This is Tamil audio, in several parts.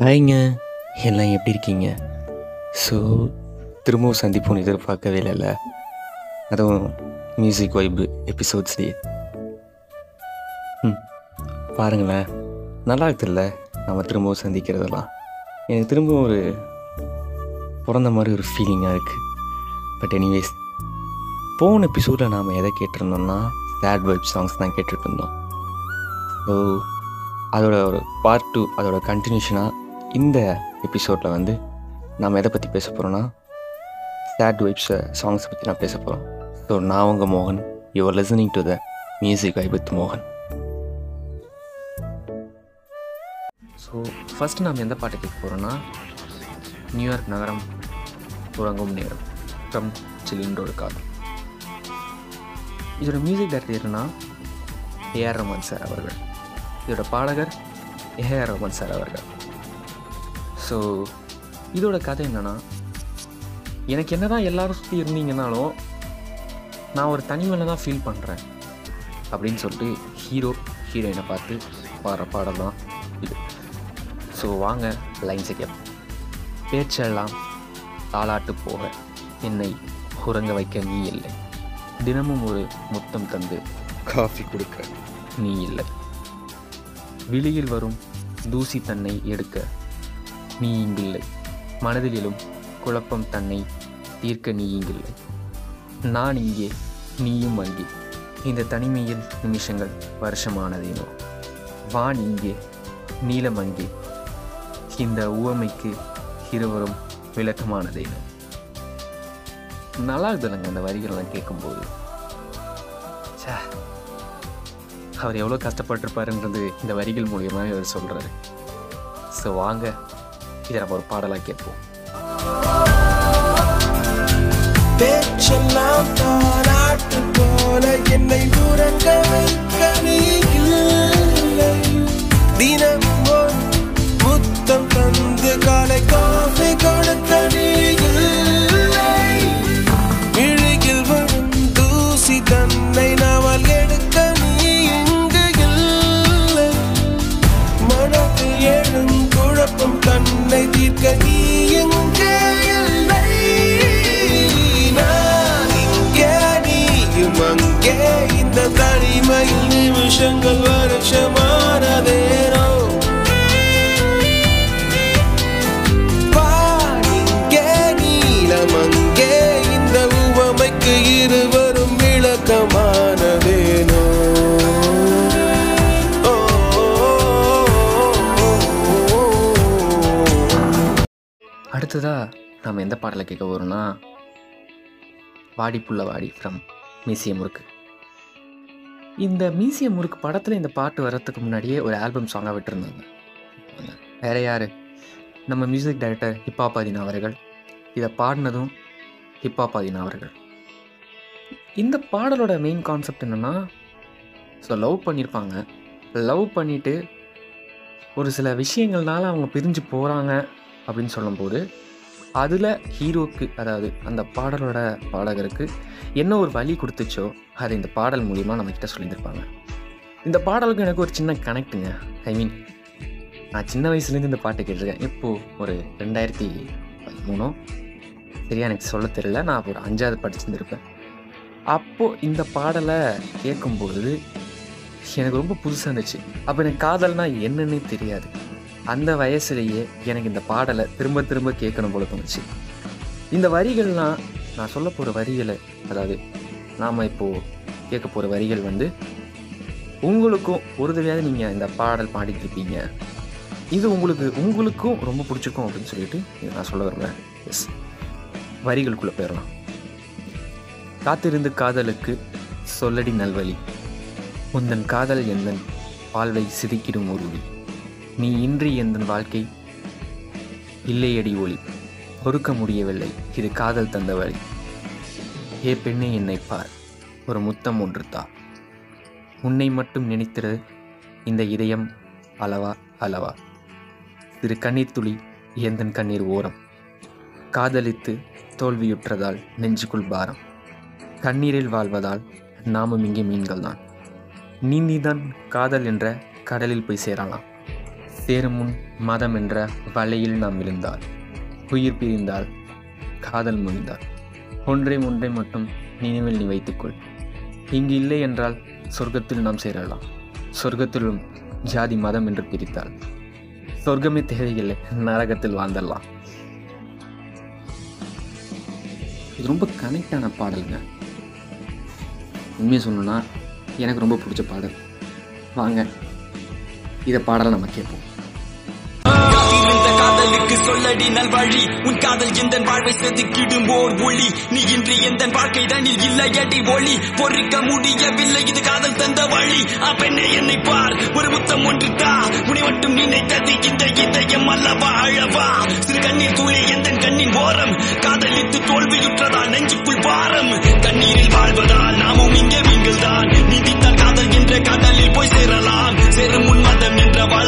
ஹாய்ங்க. எல்லாம் எப்படி இருக்கீங்க? ஸோ திரும்பவும் சந்திப்போம் எதிர்பார்க்கவே இல்லைல்ல? அதுவும் மியூசிக் வைப்பு எபிசோட்ஸ்லேயே ம் பாருங்களேன். நல்லா இருக்குதுல்ல நம்ம திரும்பவும் சந்திக்கிறதெல்லாம். எனக்கு திரும்பவும் ஒரு பிறந்த மாதிரி ஒரு ஃபீலிங்காக இருக்குது பட் எனிவேஸ் போன எபிசோடில் நாம் எதை கேட்டிருந்தோம்னா சேட் வைப் சாங்ஸ் தான் கேட்டுட்ருந்தோம் ஸோ அதோட ஒரு பார்ட் டூ அதோட கண்டினியூஷனாக இந்த எபிசோடில் வந்து நாம் எதை பற்றி பேச போகிறோன்னா சேட் வைப்ஸை சாங்ஸை பற்றி நான் பேச போகிறோம் ஸோ நான் உங்கள் மோகன். Your listening to the music I with மோகன். ஸோ ஃபஸ்ட்டு நாம் எந்த பாட்டு கேட்க போகிறோன்னா நியூயார்க் நகரம் உறங்கும் நேரம் ஃப்ரம் சிலிண்டோடு காலம் இதோட மியூசிக் டைரக்டர் யாருன்னா ஏஆர் ரமன் சார் அவர்கள். இதோட பாடகர் ஏஆர் ரமன் சார் அவர்கள். ஸோ இதோட கதை என்னென்னா எனக்கு என்ன தான் எல்லோரும் சுற்றி இருந்தீங்கன்னாலும் நான் ஒரு தனிமையில் தான் ஃபீல் பண்ணுறேன் அப்படின்னு சொல்லிட்டு ஹீரோ ஹீரோயினை பார்த்து பாடுற பாடல் தான் இது. ஸோ வாங்க லைன்ஸை கேப் பேச்செல்லாம் தாளாட்டு போக என்னை உறங்க வைக்க நீ இல்லை. தினமும் ஒரு முத்தம் தந்து காஃபி கொடுக்க நீ இல்லை. விழியில் வரும் தூசி தன்னை எடுக்க நீ இங்கில்லை மனதிலும் குழப்பம் தன்னை தீர்க்க நீ இங்கில்லை நான் இங்கே நீயும் அங்கே. இந்த தனிமையில் நிமிஷங்கள் வருஷமானதேனோ. வான் இங்கே நீளம் அங்கே. இந்த உவமைக்கு இருவரும் விளக்கமானதேனோ. நல்லா இருக்குதுல்லங்க அந்த வரிகள்லாம் கேட்கும்போது சே அவர் எவ்வளோ கஷ்டப்பட்டிருப்பாருன்றது இந்த வரிகள் மூலியமாகவே அவர் சொல்கிறாரு ஸோ வாங்க இதை நம்ம ஒரு பாடலாக கேட்போம். பேச்செல்லாம் தாராட்டு போல என்னை உறங்க வைக்க நீ முத்தம் தந்து காலை காஃபி இழுகில் வரும் தூசி தன்னை நாவல் எடுக்க நீ இங்கு இல்லை. மனதில் எழும் குழப்பம் தன்னை தீர்க்க நீ எங்கே இல்லை? நான் இங்கே நீயும் அங்கே. இந்த தனிமையில் நிமிஷங்கள் வருஷமா அடுத்ததாக நாம் எந்த பாடலை கேட்க போகிறோம்னா வாடி புள்ள வாடி ஃப்ரம் மியூசியம் முறுக்கு. இந்த மியூசியம் முறுக்கு படத்தில் இந்த பாட்டு வர்றதுக்கு முன்னாடியே ஒரு ஆல்பம் சாங்காக விட்டுருந்தாங்க. வேற யார்? நம்ம மியூசிக் டைரக்டர் ஹிப்ஹாப் அவர்கள். இதை பாடினதும் ஹிப்ஹாப் அவர்கள். இந்த பாடலோட மெயின் கான்செப்ட் என்னென்னா ஸோ லவ் பண்ணியிருப்பாங்க லவ் பண்ணிவிட்டு ஒரு சில விஷயங்கள்னால அவங்க பிரிஞ்சு போகிறாங்க அப்படின்னு சொல்லும்போது அதில் ஹீரோக்கு அதாவது அந்த பாடலோட பாடகருக்கு என்ன ஒரு வழி கொடுத்துச்சோ அதை இந்த பாடல் மூலிமா நம்மக்கிட்ட சொல்லியிருப்பாங்க இந்த பாடலுக்கு எனக்கு ஒரு சின்ன கனெக்ட்டுங்க ஐ மீன் நான் சின்ன வயசுலேருந்து இந்த பாட்டு கேட்டிருக்கேன். இப்போது ஒரு ரெண்டாயிரத்தி பதிமூணோ சரியா எனக்கு சொல்ல தெரியல. நான் ஒரு அஞ்சாவது படிச்சிருந்திருப்பேன். அப்போது இந்த பாடலை கேட்கும்போது எனக்கு ரொம்ப புதுசாக இருந்துச்சு. அப்போ எனக்கு காதல்னால் என்னன்னே தெரியாது. அந்த வயசுலேயே எனக்கு இந்த பாடலை திரும்ப திரும்ப கேட்கணும் போல தோணுச்சு. இந்த வரிகள்லாம் நான் சொல்ல போகிற வரிகளை அதாவது நாம் இப்போது கேட்க போகிற வரிகள் வந்து உங்களுக்கும் ஒரு தடவையாவது நீங்கள் இந்த பாடல் பாடிட்டுருப்பீங்க இது உங்களுக்கு உங்களுக்கும் ரொம்ப பிடிச்சிருக்கும் அப்படின்னு சொல்லிட்டு இதை நான் சொல்ல விரும்புகிறேன் எஸ் வரிகளுக்குள்ளே போயிடலாம். காத்திருந்து காதலுக்கு சொல்லடி நல்வழி. உந்தன் காதல் எந்தன் வாழ்வை சிதைக்கிடும் ஒரு நீ இன்றி எந்தன் வாழ்க்கை? இல்லையடி ஒளி. பொறுக்க முடியவில்லை. இது காதல் தந்த வழி. ஏ பெண்ணே என்னை பார். ஒரு முத்தம் ஒன்று தா. உன்னை மட்டும் நினைத்திரு. இந்த இதயம் அளவா அளவா. சிறு கண்ணீர் துளி எந்தன் கண்ணீர் ஓரம். காதலித்து தோல்வியுற்றதால் நெஞ்சுக்குள் பாரம். கண்ணீரில் வாழ்வதால் நாமும் இங்கே மீன்கள் தான் நீந்திதான் காதல் என்ற கடலில் போய் சேரலாம். சேரும் முன் மதம் என்ற வலையில் நாம் விழுந்தால் உயிர் பிரிந்தால் காதல் முடிந்தால் ஒன்றை ஒன்றை மட்டும் நினைவில் நீ வைத்துக்கொள். இங்கு இல்லை என்றால் சொர்க்கத்தில் நாம் சேரலாம். சொர்க்கத்திலும் ஜாதி மதம் என்று பிரித்தால். சொர்க்கமே தேவையில்லை நரகத்தில் வாழ்ந்துடலாம். இது ரொம்ப கனெக்டான பாடலுங்க. உண்மையை சொல்லணும்னா எனக்கு ரொம்ப பிடிச்ச பாடல். வாங்க இதை பாடலை நம்ம கேட்போம். காதலுக்கு சொல்லடி நல்வழி உன் காதல் எந்த வாழ்வை செதுக்கிடும் ஓர் ஒளி? நீ இன்றி எந்த வாழ்க்கை தனில் இல்லையடி ஒளி? பொறிக்க முடியவில்லை இது காதல் தந்த வழி. ஆ என்னை பார் ஒரு முத்தம் ஒன்று தா உன்னை மட்டும் நினைத்தது இந்த இதயம் அல்லவா அழவா? சிறு கண்ணீர் துளி எந்த கண்ணின் ஓரம்? காதலித்து தோல்வியுற்றதா நெஞ்சுக்குள் பாரம்? கண்ணீரில் வாழ்வதால் நாமும் இங்கே நீங்கள் தான் நீதித்தால் காதல் என்ற கடலில் போய் சேரலாம். சேரும் உன் மதம் என்ற வாழ்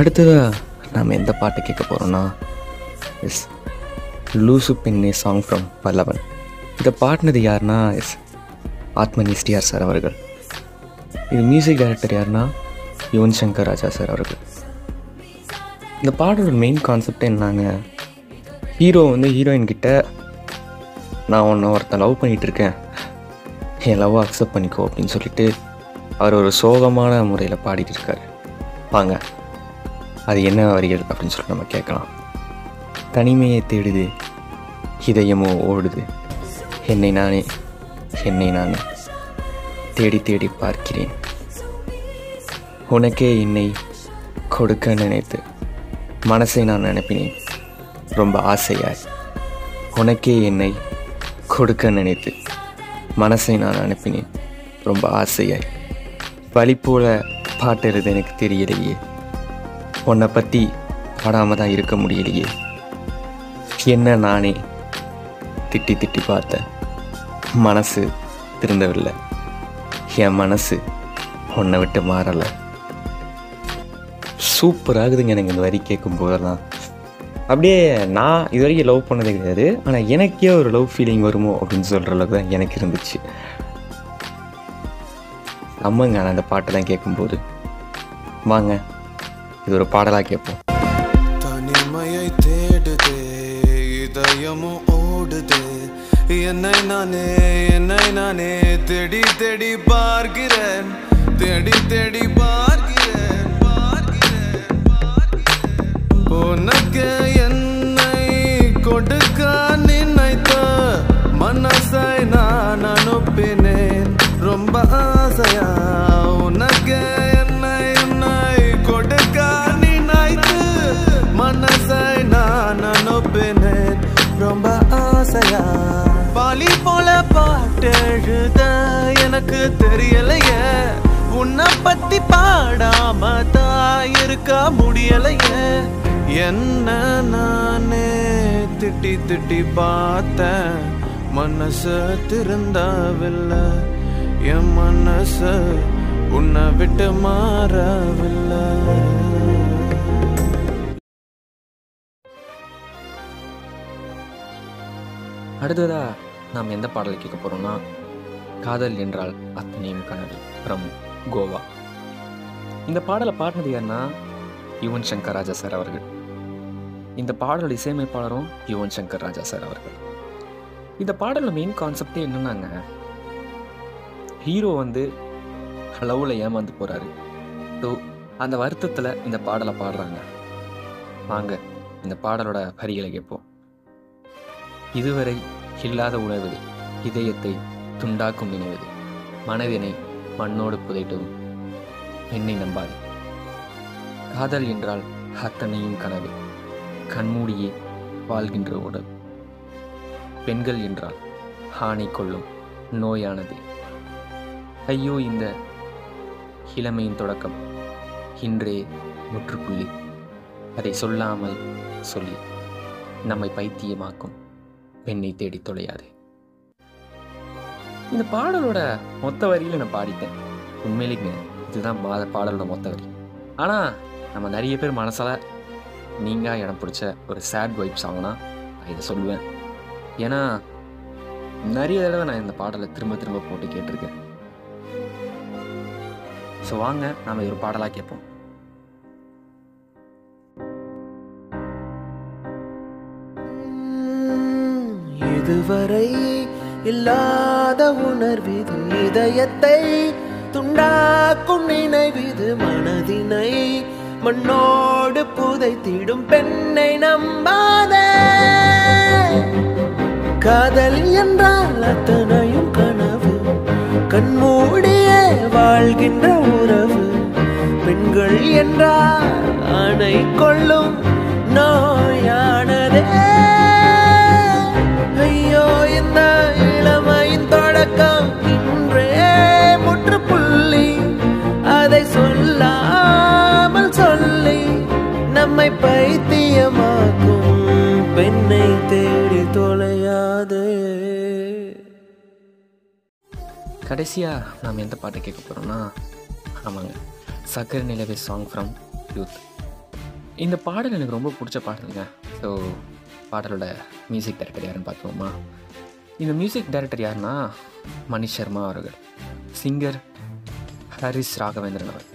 அடுத்ததாக நாம் எந்த பாட்டு கேட்க போகிறோம்னா எஸ் லூசு பெண்ணே சாங் ஃப்ரம் பல்லவன். இதை பாடினது யாருன்னா? எஸ் ஆத்மனி சார் அவர்கள். இது மியூசிக் டைரக்டர் யாருன்னா? யுவன் சங்கர் ராஜா சார் அவர்கள். இந்த பாடலோட மெயின் கான்செப்ட் என்னங்க? ஹீரோ வந்து ஹீரோயின் கிட்ட நான் ஒன்று ஒருத்தன் லவ் பண்ணிகிட்டு இருக்கேன் என் லவ் அக்செப்ட் பண்ணிக்கோ அப்படின்னு சொல்லிட்டு அவர் ஒரு சோகமான முறையில் பாடிட்டு இருக்காரு. வாங்க. அது என்ன வரிகள் அப்படின்னு சொல்லி நம்ம கேட்கலாம். தனிமையை தேடுது இதயமோ ஓடுது. என்னை நானே என்னை நானே தேடி தேடி பார்க்கிறேன். உனக்கே என்னை கொடுக்க நினைத்து மனசை நான் நினைப்பினேன் ரொம்ப ஆசையாய். உனக்கே என்னை கொடுக்க நினைத்து மனசை நான் அனுப்பினேன். ரொம்ப ஆசையாய். வழி போல பாட்டுறது எனக்கு தெரியலையே. உன்னை பற்றி பாடாமல் தான் இருக்க முடியலையே. என்ன நானே திட்டி திட்டி பார்த்தேன் மனசு திருந்தவில்லை. என் மனசு உன்னை விட்டு மாறலை. சூப்பராகுதுங்க எனக்கு இந்த வரி கேட்கும் போதெல்லாம். அப்படியே நான் இது வரைக்கும் லவ் பண்ணதே கிடையாது. ஆனால் எனக்கே ஒரு லவ் ஃபீலிங் வருமோ அப்படின்னு சொல்கிற அளவுக்கு தான் எனக்கு இருந்துச்சு. அம்மங்க நான் அந்த பாட்டெல்லாம் கேட்கும்போது வாங்க இது ஒரு பாடலாக கேட்போம் தனிமையை தேடுதே இதயமும் ஓடுதே. என்னை நானே என்னை நானே தேடி தேடி பார்க்கிறேன் தேடி தேடி பார்க்கிறேன் பார்க்கிறேன் பார்க்கிறேன். உனக்கு என்னை கொடுக்க நினைத்த மனசை நான் அனுப்பினேன். ரொம்ப எழுத எனக்கு தெரியலையே. உன்னை பத்தி பாடாம தான் இருக்க முடியலையே. என்ன நானே திட்டி திட்டி பார்த்தேன். மனசு திருந்தவில்லை. என் மனசு உன்னை விட்டு மாறவில்லை. அடுத்ததா? நாம் எந்த பாடலை கேட்க போகிறோம்னா காதல் என்றால் அத்தனையும் கனவு ஃப்ரம் கோவா. இந்த பாடலை பாடினது யாருன்னா யுவன் சங்கர் ராஜா சார் அவர்கள். இந்த பாடலோட இசையமைப்பாளரும் யுவன் சங்கர் ராஜா சார் அவர்கள். இந்த பாடலோட மெயின் கான்செப்டே என்னன்னாங்க ஹீரோ வந்து லவ்வில் ஏமாந்து போகிறாரு ஸோ அந்த வருத்தத்தில் இந்த பாடலை பாடுறாங்க. வாங்க இந்த பாடலோட வரிகளை கேட்போம். இதுவரை இல்லாத உணவு இதயத்தை துண்டாக்கும் நினைவது. மனதினை மண்ணோடு புதைட்டும் என்னை நம்பாது. காதல் என்றால் அத்தனையும் கனவு. கண்மூடியே வாழ்கின்ற உடல். பெண்கள் என்றால் ஆணை கொள்ளும் நோயானது. ஐயோ இந்த இளமையின் தொடக்கம். இன்றே முற்றுப்புள்ளி. அதை சொல்லாமல் சொல்லி நம்மை பைத்தியமாக்கும். பெண்ணை தேடி தொலையாது. இந்த பாடலோட மொத்த வரியில் நான் பாடிட்டேன். உண்மையிலேங்க இதுதான் பா பாடலோட மொத்த வரி. ஆனால் நம்ம நிறைய பேர் மனசால் நீங்கள் இடம் பிடிச்ச ஒரு சேட் வைப் சாங்னா நான் இதை சொல்லுவேன். ஏன்னா நிறைய தடவை நான் இந்த பாடலை திரும்ப திரும்ப போட்டு கேட்டிருக்கேன். ஸோ வாங்க நாம் இது ஒரு பாடலாக கேட்போம். இதுவரை இல்லாத உணர்விது இதயத்தை துண்டாக்கும் நினைவிது மனதினை மண்ணோடு புதைத்திடும் பெண்ணை நம்பாத. காதல் என்றால் அத்தனையும் கனவு. கண்மூடிய வாழ்கின்ற உறவு. பெண்கள் என்றால் அணை கொள்ளும் நோயான கடைசியாக நாம் எந்த பாட்டை கேட்க போகிறோம்னா ஆமாங்க. சக்கர நிலவே சாங் ஃப்ரம் யூத் இந்த பாடல் எனக்கு ரொம்ப பிடிச்ச பாடலுங்க. ஸோ பாடலோட மியூசிக் டைரக்டர் யாருன்னு பார்த்துவோமா இந்த மியூசிக் டைரக்டர் யாருன்னா மணிஷ் சர்மா அவர்கள். சிங்கர் ஹரிஸ் ராகவேந்திரன் அவர்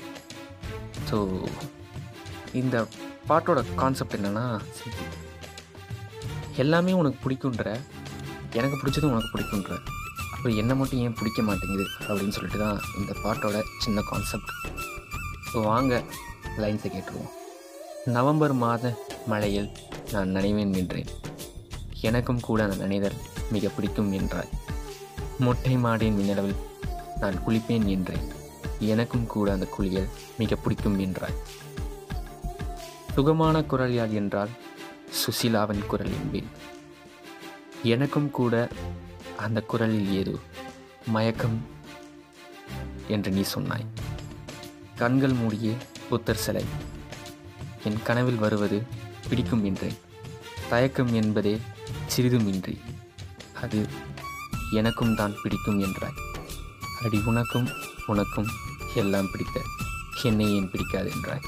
ஸோ இந்த பாட்டோட கான்செப்ட் என்னென்னா எல்லாமே உனக்கு பிடிக்குன்ற எனக்கு பிடிச்சதும் உனக்கு பிடிக்குன்ற அப்புறம் என்ன மட்டும் ஏன் பிடிக்க மாட்டேங்குது அப்படின்னு சொல்லிட்டு தான் இந்த பாட்டோட சின்ன கான்செப்ட் ஸோ வாங்க லைன்ஸை கேட்டுருவோம். நவம்பர் மாத மழையில் நான் நனைவேன் நின்றேன். எனக்கும் கூட அந்த நினைதல் மிக பிடிக்கும் என்றாய் மொட்டை மாடின் மின்னளவில் நான் குளிப்பேன் என்றேன் எனக்கும் கூட அந்த குளியல் மிக பிடிக்கும் என்றாய் சுகமான குரல் யார் என்றால் சுசிலாவின் குரல் என்பேன். எனக்கும் கூட அந்த குரலில் ஏதோ மயக்கம் என்று நீ சொன்னாய். கண்கள் மூடிய புத்தர் சிலை. என் கனவில் வருவது பிடிக்கும் என்றேன் தயக்கம் என்பதே சிறிதுமின்றி. அது எனக்கும் தான் பிடிக்கும் என்றாய். அடி உனக்கும் உனக்கும் எல்லாம் பிடித்த என்னை ஏன் பிடிக்காது என்றாய்.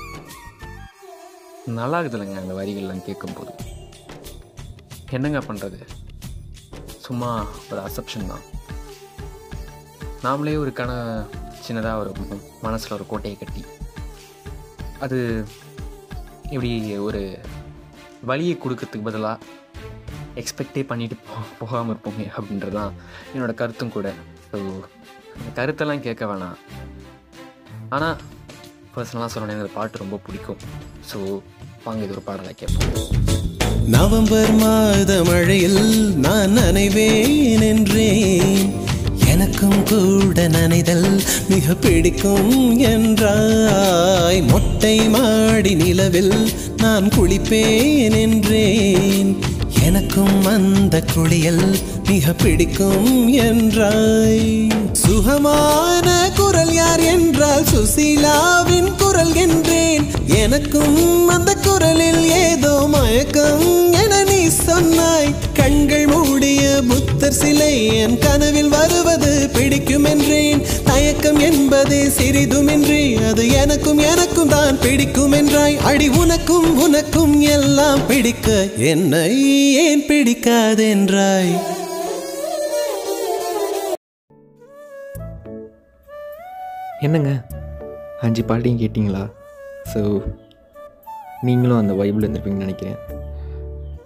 நல்லா இருக்குதுலங்க அந்த வரிகள்லாம் கேட்கும்போது. என்னங்க பண்ணுறது சும்மா ஒரு அசப்ஷன் தான். நாமளே ஒரு கன சின்னதாக ஒரு மனசில் ஒரு கோட்டையை கட்டி அது இப்படி ஒரு வழியை கொடுக்கறதுக்கு பதிலாக எக்ஸ்பெக்டே பண்ணிட்டு போ போகாமல் இருப்போமே அப்படின்றது தான் என்னோட கருத்தும் கூட. ஸோ அந்த கருத்தெல்லாம் கேட்க வேணாம். ஆனால் பர்சனலாக சொல்லணும் எனக்கு பாட்டு ரொம்ப பிடிக்கும். ஸோ வாங்க இது ஒரு பாடலை கேட்போம். நவம்பர் மாத மழையில் நான் நனைவேன் என்றேன். எனக்கும் கூட நனைதல் மிக பிடிக்கும் என்றாய். மொட்டை மாடி நிலவில் நான் குளிப்பேன் என்றேன். எனக்கும் அந்த குளியல் மிக பிடிக்கும் என்றாய். சுகமான குரல் யார் என்றால் சுசீலாவின் குரல் என்றேன். எனக்கும் அந்த குரலில் ஏ மயக்கம் என நீ சொன்னாய். கண்கள் மூடிய புத்தர் சிலை என் கனவில் வருவது பிடிக்கும் என்றேன் தயக்கம் என்பதே சிறிதுமின்றி அது எனக்கும் எனக்கும் தான் பிடிக்கும் என்றாய் அடி உனக்கும் உனக்கும் எல்லாம் பிடிக்க என்னை ஏன் பிடிக்காதென்றாய்? என்னங்க? அஞ்சு பாட்டியும் கேட்டிங்களா? ஸோ நீங்களும் அந்த வைபிள் இருந்திருப்பீங்கன்னு நினைக்கிறேன்.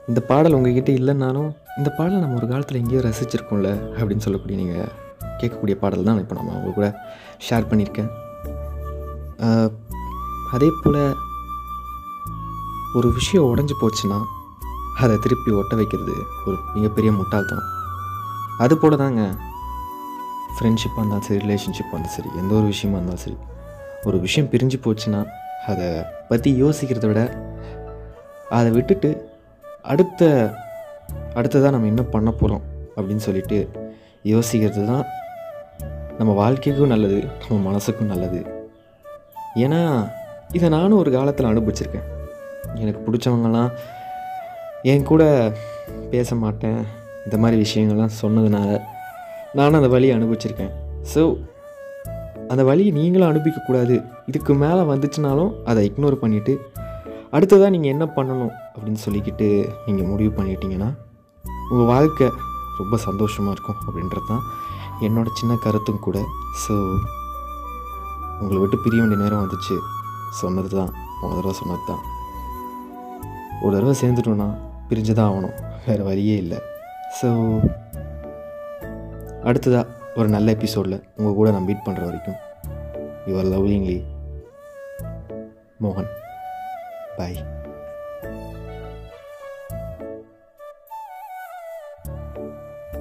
இந்த பாடல் உங்ககிட்ட இல்லைன்னாலும் இந்த பாடல் நம்ம ஒரு காலத்தில் எங்கேயோ ரசிச்சிருக்கோம்ல அப்படின்னு சொல்லக்கூடிய நீங்கள் கேட்கக்கூடிய பாடல் தான் இப்போ நம்ம அவங்க கூட ஷேர் பண்ணியிருக்கேன். அதே போல் ஒரு விஷயம் உடஞ்சி போச்சுன்னா அதை திருப்பி ஒட்ட வைக்கிறது ஒரு மிகப்பெரிய முட்டாள்தனம் அது போல தாங்க ஃப்ரெண்ட்ஷிப்பாக இருந்தாலும் சரி ரிலேஷன்ஷிப்பாக இருந்தாலும் சரி எந்த ஒரு விஷயமா இருந்தாலும் சரி ஒரு விஷயம் பிரிஞ்சு போச்சுன்னா அதை பற்றி யோசிக்கிறத விட அதை விட்டுட்டு அடுத்த அடுத்ததாக நம்ம என்ன பண்ண போகிறோம் அப்படின்னு சொல்லிட்டு யோசிக்கிறது தான் நம்ம வாழ்க்கைக்கும் நல்லது நம்ம மனசுக்கும் நல்லது. ஏன்னா இதை நானும் ஒரு காலத்தில் அனுபவிச்சிருக்கேன். எனக்கு பிடிச்சவங்கலாம் என் கூட பேச மாட்டேன். இந்த மாதிரி விஷயங்கள்லாம் சொன்னதுனால நானும் அந்த வழியை அனுபவிச்சிருக்கேன். ஸோ அந்த வழியை நீங்களும் அனுபவிக்கக்கூடாது இதுக்கு மேலே வந்துச்சுனாலும் அதை இக்னோர் பண்ணிவிட்டு அடுத்ததாக நீங்கள் என்ன பண்ணணும் அப்படின்னு சொல்லிக்கிட்டு நீங்கள் முடிவு பண்ணிட்டீங்கன்னா உங்கள் வாழ்க்கை ரொம்ப சந்தோஷமாக இருக்கும் அப்படின்றது தான் என்னோடய சின்ன கருத்தும் கூட. ஸோ உங்களை விட்டு பிரிய வேண்டிய நேரம் வந்துச்சு. சொன்னது தான் போன தடவை சொன்னது தான். ஒரு தடவை சேர்ந்துட்டோன்னா பிரிஞ்சு தான் ஆகணும். வேறு வழியே இல்லை. ஸோ அடுத்ததாக ஒரு நல்ல எபிசோடில் உங்கள் கூட நான் மீட் பண்ணுற வரைக்கும். யுவர் லவ்லிங்லி மோகன் பாய்